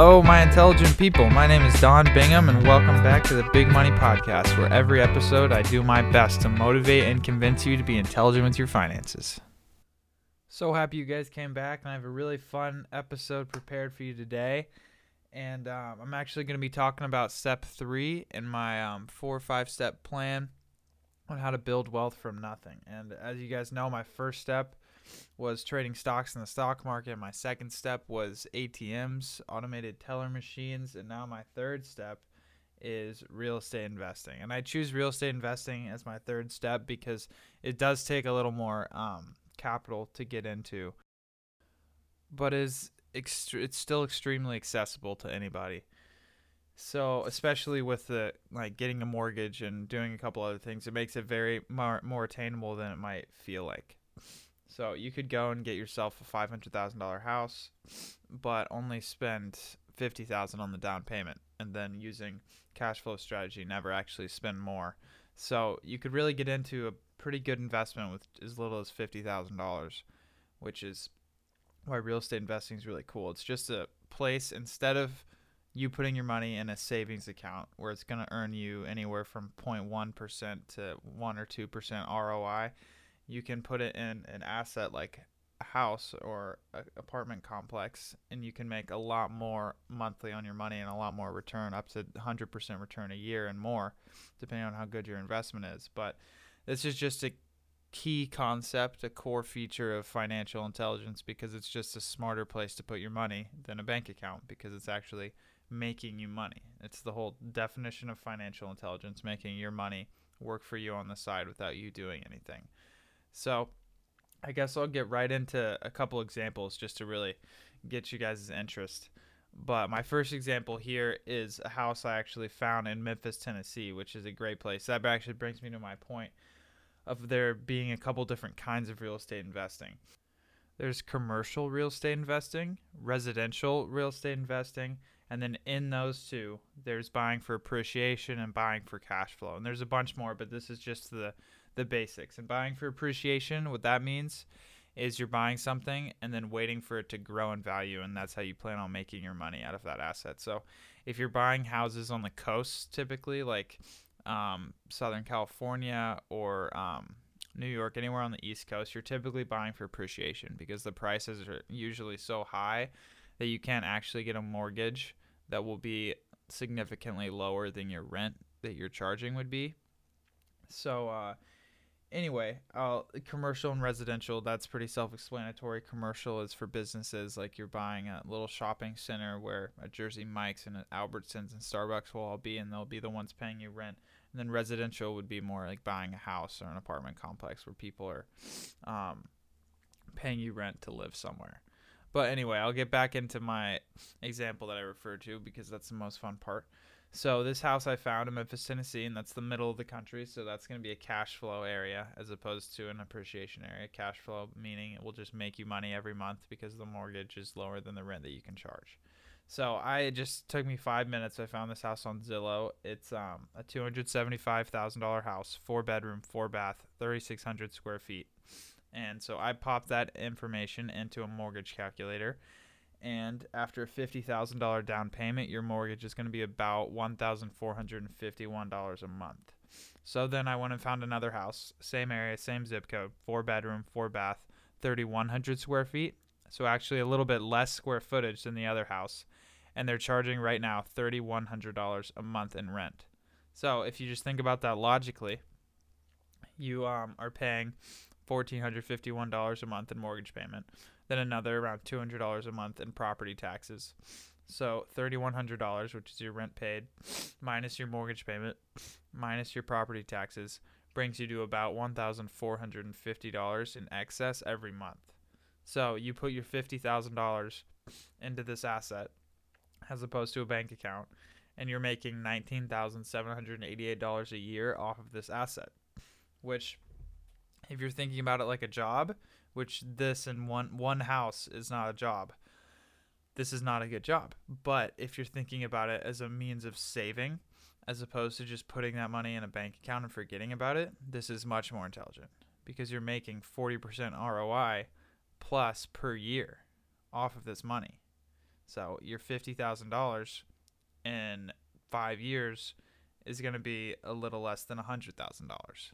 Hello, my intelligent people. My name is Don Bingham, and welcome back to the Big Money Podcast, where every episode I do my best to motivate and convince you to be intelligent with your finances. So happy you guys came back, and I have a really fun episode prepared for you today. And um, I'm actually going to be talking about step three in my um, four or five step plan on how to build wealth from nothing. And as you guys know, my first step was trading stocks in the stock market. My second step was ATMs, automated teller machines, and now my third step is real estate investing. And I choose real estate investing as my third step because it does take a little more um, capital to get into, but is ext- it's still extremely accessible to anybody. So especially with the like getting a mortgage and doing a couple other things, it makes it very more more attainable than it might feel like. So you could go and get yourself a five hundred thousand dollar house, but only spend fifty thousand on the down payment, and then using cash flow strategy, never actually spend more. So you could really get into a pretty good investment with as little as fifty thousand dollars, which is why real estate investing is really cool. It's just a place instead of you putting your money in a savings account where it's going to earn you anywhere from 0.1% to 1 or 2% ROI you can put it in an asset like a house or an apartment complex and you can make a lot more monthly on your money and a lot more return up to 100% return a year and more depending on how good your investment is. But this is just a key concept a core feature of financial intelligence because it's just a smarter place to put your money than a bank account because it's actually making you money. It's the whole definition of financial intelligence making your money work for you on the side without you doing anything so I guess I'll get right into a couple examples just to really get you guys' interest. But my first example here is a house I actually found in Memphis, Tennessee, which is a great place. That actually brings me to my point of there being a couple different kinds of real estate investing. There's commercial real estate investing, residential real estate investing, and then in those two, there's buying for appreciation and buying for cash flow. And there's a bunch more, but this is just the the basics. And buying for appreciation, what that means is you're buying something and then waiting for it to grow in value, and that's how you plan on making your money out of that asset. So if you're buying houses on the coast, typically like um, Southern California or um, New York, anywhere on the East Coast, you're typically buying for appreciation because the prices are usually so high that you can't actually get a mortgage that will be significantly lower than your rent that you're charging would be. So, uh, anyway, uh, commercial and residential, that's pretty self explanatory. Commercial is for businesses like you're buying a little shopping center where a Jersey Mike's and an Albertsons and Starbucks will all be, and they'll be the ones paying you rent. And then residential would be more like buying a house or an apartment complex where people are um, paying you rent to live somewhere. But anyway, I'll get back into my example that I referred to because that's the most fun part. So this house I found in Memphis, Tennessee, and that's the middle of the country, so that's going to be a cash flow area as opposed to an appreciation area. Cash flow meaning it will just make you money every month because the mortgage is lower than the rent that you can charge. So I just took me five minutes. I found this house on Zillow. It's um, a two hundred seventy-five thousand dollar house, four bedroom, four bath, thirty-six hundred square feet. And so I popped that information into a mortgage calculator and after a $50,000 down payment, your mortgage is going to be about $1,451 a month. So then I went and found another house, same area, same zip code, four bedroom, four bath, 3,100 square feet. So actually a little bit less square footage than the other house. And they're charging right now $3,100 a month in rent. So if you just think about that logically, you um, are paying $1,451 a month in mortgage payment then another around $200 a month in property taxes. So $3,100, which is your rent paid, minus your mortgage payment, minus your property taxes, brings you to about $1,450 in excess every month. So you put your $50,000 into this asset as opposed to a bank account, and you're making $19,788 a year off of this asset, which, if you're thinking about it like a job, which this in one one house is not a job. This is not a good job. But if you're thinking about it as a means of saving as opposed to just putting that money in a bank account and forgetting about it, this is much more intelligent because you're making 40% ROI plus per year off of this money. So your fifty thousand dollars in five years is going to be a little less than a hundred thousand dollars,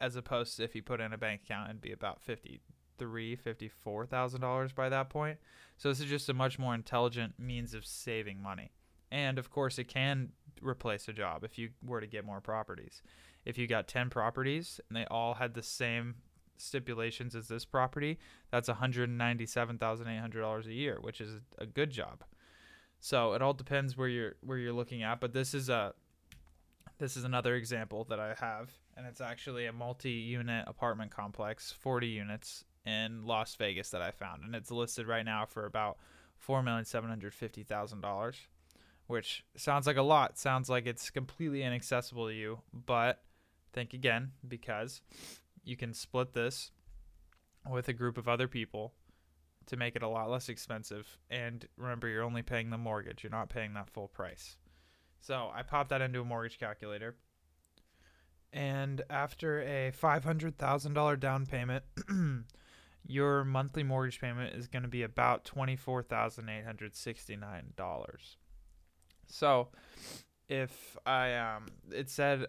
as opposed to if you put in a bank account and be about fifty three, fifty four thousand dollars by that point. So this is just a much more intelligent means of saving money. And of course, it can replace a job if you were to get more properties. If you got 10 properties and they all had the same stipulations as this property, that's $197,800 a year, which is a good job. So it all depends where you're where you're looking at, but this is a this is another example that I have, and it's actually a multi-unit apartment complex, 40 units in Las Vegas that I found, and it's listed right now for about four million seven hundred fifty thousand dollars, which sounds like a lot. Sounds like it's completely inaccessible to you, but think again because you can split this with a group of other people to make it a lot less expensive. And remember, you're only paying the mortgage, you're not paying that full price. So I popped that into a mortgage calculator. And after a $500,000 down payment, your monthly mortgage payment is going to be about $24,869. So if I, um, it said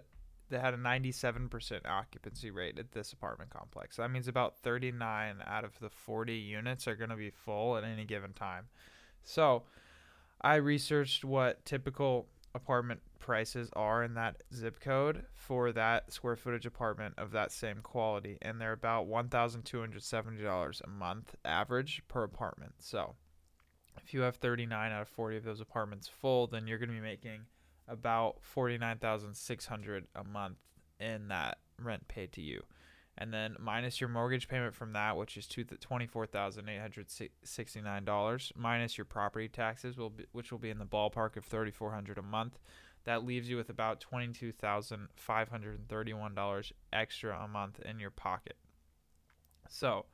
they had a 97% occupancy rate at this apartment complex. That means about 39 out of the 40 units are going to be full at any given time. So, I researched what typical apartment prices are in that zip code for that square footage apartment of that same quality, and they're about $1,270 a month average per apartment. So, if you have 39 out of 40 of those apartments full, then you're going to be making about 49,600 a month in that rent paid to you. And then minus your mortgage payment from that, which is $24,869, minus your property taxes, will be, which will be in the ballpark of 3400 a month. That leaves you with about $22,531 extra a month in your pocket. So,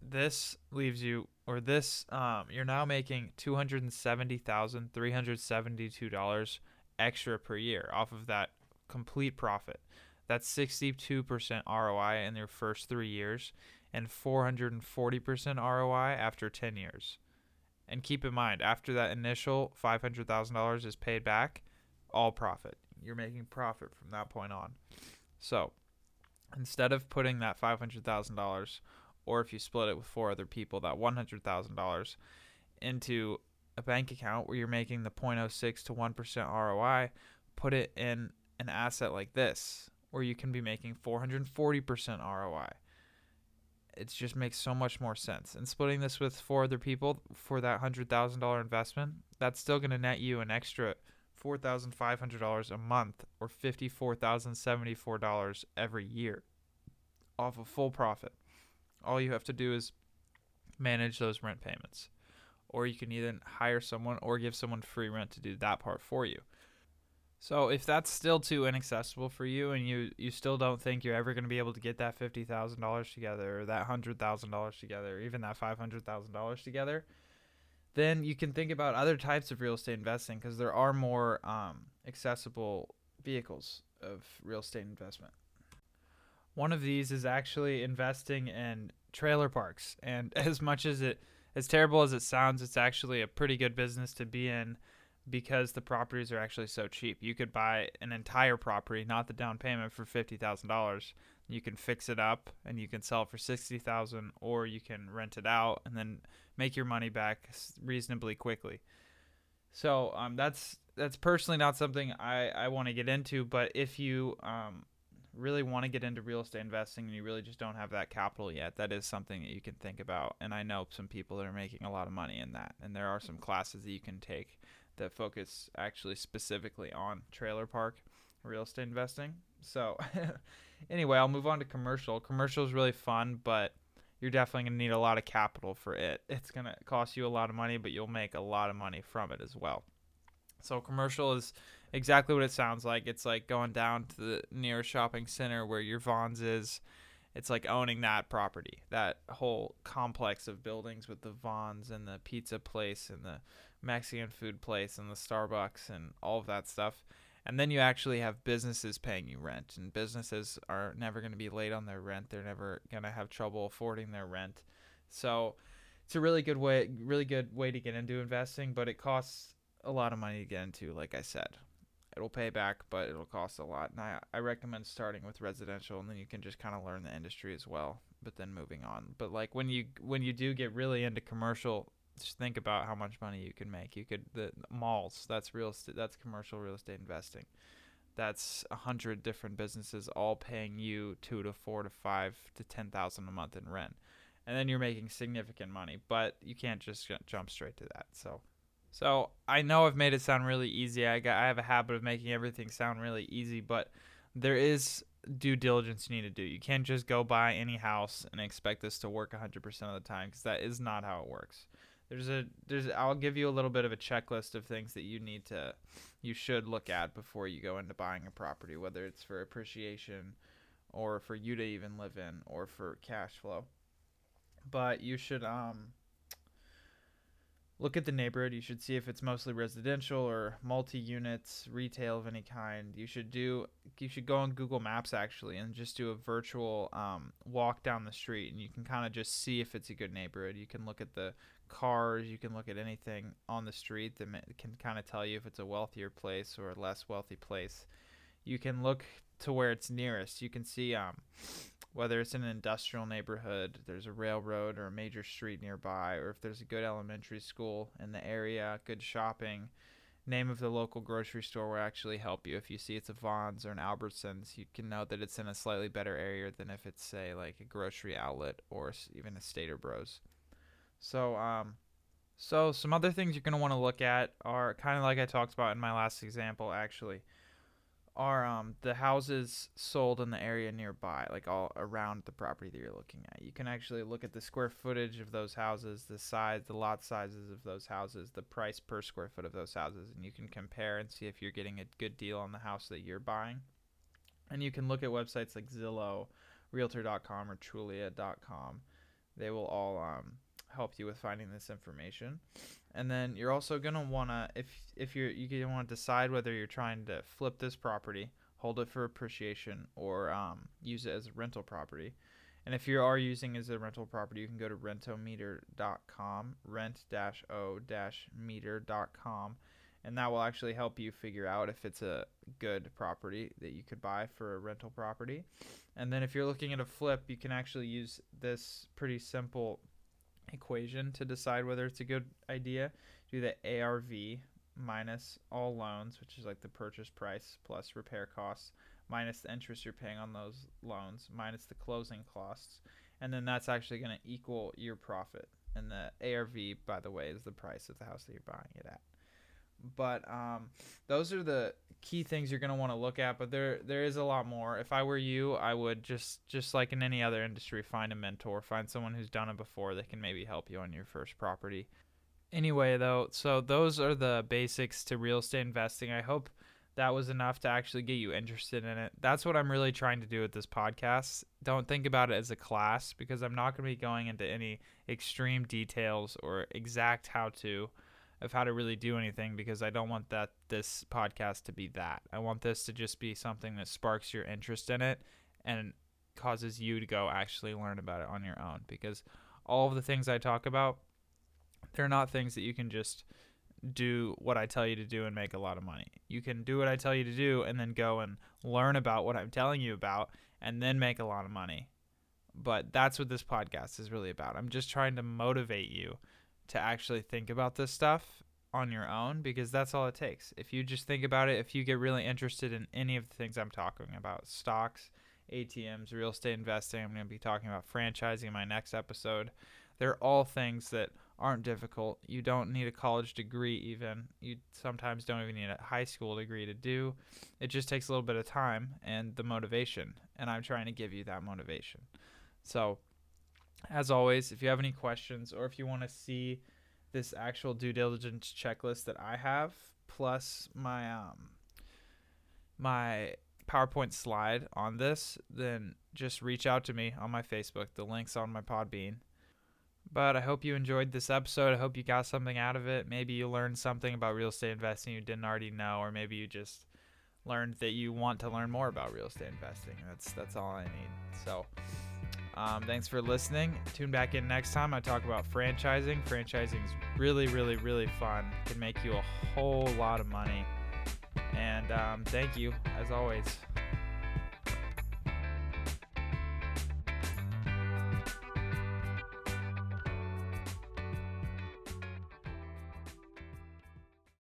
this leaves you or this um, you're now making $270,372 extra per year off of that complete profit. That's 62% ROI in your first three years and 440% ROI after 10 years. And keep in mind, after that initial $500,000 is paid back, all profit. You're making profit from that point on. So instead of putting that $500,000, or if you split it with four other people, that $100,000 into a bank account where you're making the 0.06 to 1% ROI, put it in an asset like this where you can be making 440% ROI. It just makes so much more sense. And splitting this with four other people for that $100,000 investment, that's still going to net you an extra $4,500 a month or $54,074 every year off of full profit. All you have to do is manage those rent payments or you can either hire someone or give someone free rent to do that part for you. So if that's still too inaccessible for you and you, you still don't think you're ever going to be able to get that $50,000 together or that $100,000 together or even that $500,000 together, then you can think about other types of real estate investing because there are more um, accessible vehicles of real estate investment. One of these is actually investing in trailer parks. And as much as it as terrible as it sounds, it's actually a pretty good business to be in because the properties are actually so cheap. You could buy an entire property, not the down payment, for fifty thousand dollars. You can fix it up and you can sell it for sixty thousand, or you can rent it out and then make your money back reasonably quickly. So um, that's that's personally not something I, I want to get into. But if you um, really want to get into real estate investing and you really just don't have that capital yet, that is something that you can think about. And I know some people that are making a lot of money in that. And there are some classes that you can take that focus actually specifically on trailer park real estate investing. So, anyway, I'll move on to commercial. Commercial is really fun, but you're definitely going to need a lot of capital for it. It's going to cost you a lot of money, but you'll make a lot of money from it as well. So, commercial is exactly what it sounds like. It's like going down to the nearest shopping center where your Vons is. It's like owning that property, that whole complex of buildings with the Vons and the pizza place and the Mexican food place and the Starbucks and all of that stuff. And then you actually have businesses paying you rent, and businesses are never going to be late on their rent. They're never going to have trouble affording their rent. So, it's a really good way really good way to get into investing, but it costs a lot of money to get into, like I said. It'll pay back, but it'll cost a lot. And I, I recommend starting with residential and then you can just kind of learn the industry as well, but then moving on. But like when you when you do get really into commercial, just think about how much money you can make. You could the malls, that's real estate that's commercial real estate investing. That's a hundred different businesses all paying you two to four to five to ten thousand a month in rent and then you're making significant money. But you can't just jump straight to that. So, so I know I've made it sound really easy. I got I have a habit of making everything sound really easy, but there is due diligence you need to do. You can't just go buy any house and expect this to work 100% of the time because that is not how it works. There's a there's I'll give you a little bit of a checklist of things that you need to you should look at before you go into buying a property, whether it's for appreciation or for you to even live in or for cash flow but you should um look at the neighborhood. You should see if it's mostly residential or multi-units, retail of any kind. You should do you should go on Google Maps actually and just do a virtual um, walk down the street and you can kind of just see if it's a good neighborhood. You can look at the cars, you can look at anything on the street that can kind of tell you if it's a wealthier place or a less wealthy place. You can look to where it's nearest. You can see um whether it's in an industrial neighborhood, there's a railroad or a major street nearby, or if there's a good elementary school in the area, good shopping, name of the local grocery store will actually help you. If you see it's a Vons or an Albertsons, you can know that it's in a slightly better area than if it's say like a grocery outlet or even a Stater Bros. So um, so some other things you're gonna want to look at are kind of like I talked about in my last example actually are um, the houses sold in the area nearby, like all around the property that you're looking at. You can actually look at the square footage of those houses, the size, the lot sizes of those houses, the price per square foot of those houses, and you can compare and see if you're getting a good deal on the house that you're buying. And you can look at websites like Zillow, Realtor.com, or Trulia.com. They will all um, help you with finding this information. And then you're also gonna wanna if if you're you want to decide whether you're trying to flip this property, hold it for appreciation, or um, use it as a rental property. And if you are using it as a rental property, you can go to rentometer.com, rent-o-meter.com, and that will actually help you figure out if it's a good property that you could buy for a rental property. And then if you're looking at a flip, you can actually use this pretty simple equation to decide whether it's a good idea. Do the ARV minus all loans, which is like the purchase price plus repair costs, minus the interest you're paying on those loans, minus the closing costs, and then that's actually going to equal your profit. And the ARV, by the way, is the price of the house that you're buying it at. But um, those are the key things you're going to want to look at. But there there is a lot more. If I were you, I would just just like in any other industry, find a mentor, find someone who's done it before that can maybe help you on your first property. Anyway, though, so those are the basics to real estate investing. I hope that was enough to actually get you interested in it. That's what I'm really trying to do with this podcast. Don't think about it as a class because I'm not going to be going into any extreme details or exact how to of how to really do anything because I don't want that this podcast to be that. I want this to just be something that sparks your interest in it and causes you to go actually learn about it on your own because all of the things I talk about they're not things that you can just do what I tell you to do and make a lot of money. You can do what I tell you to do and then go and learn about what I'm telling you about and then make a lot of money. But that's what this podcast is really about. I'm just trying to motivate you to actually think about this stuff on your own because that's all it takes. If you just think about it, if you get really interested in any of the things I'm talking about, stocks, ATMs, real estate investing, I'm going to be talking about franchising in my next episode. They're all things that aren't difficult. You don't need a college degree even. You sometimes don't even need a high school degree to do. It just takes a little bit of time and the motivation, and I'm trying to give you that motivation. So, as always, if you have any questions or if you want to see this actual due diligence checklist that I have, plus my um my PowerPoint slide on this, then just reach out to me on my Facebook. The link's on my Podbean. But I hope you enjoyed this episode. I hope you got something out of it. Maybe you learned something about real estate investing you didn't already know, or maybe you just learned that you want to learn more about real estate investing. That's that's all I need. So Um, thanks for listening. Tune back in next time. I talk about franchising. Franchising is really, really, really fun. Can make you a whole lot of money. And um, thank you, as always.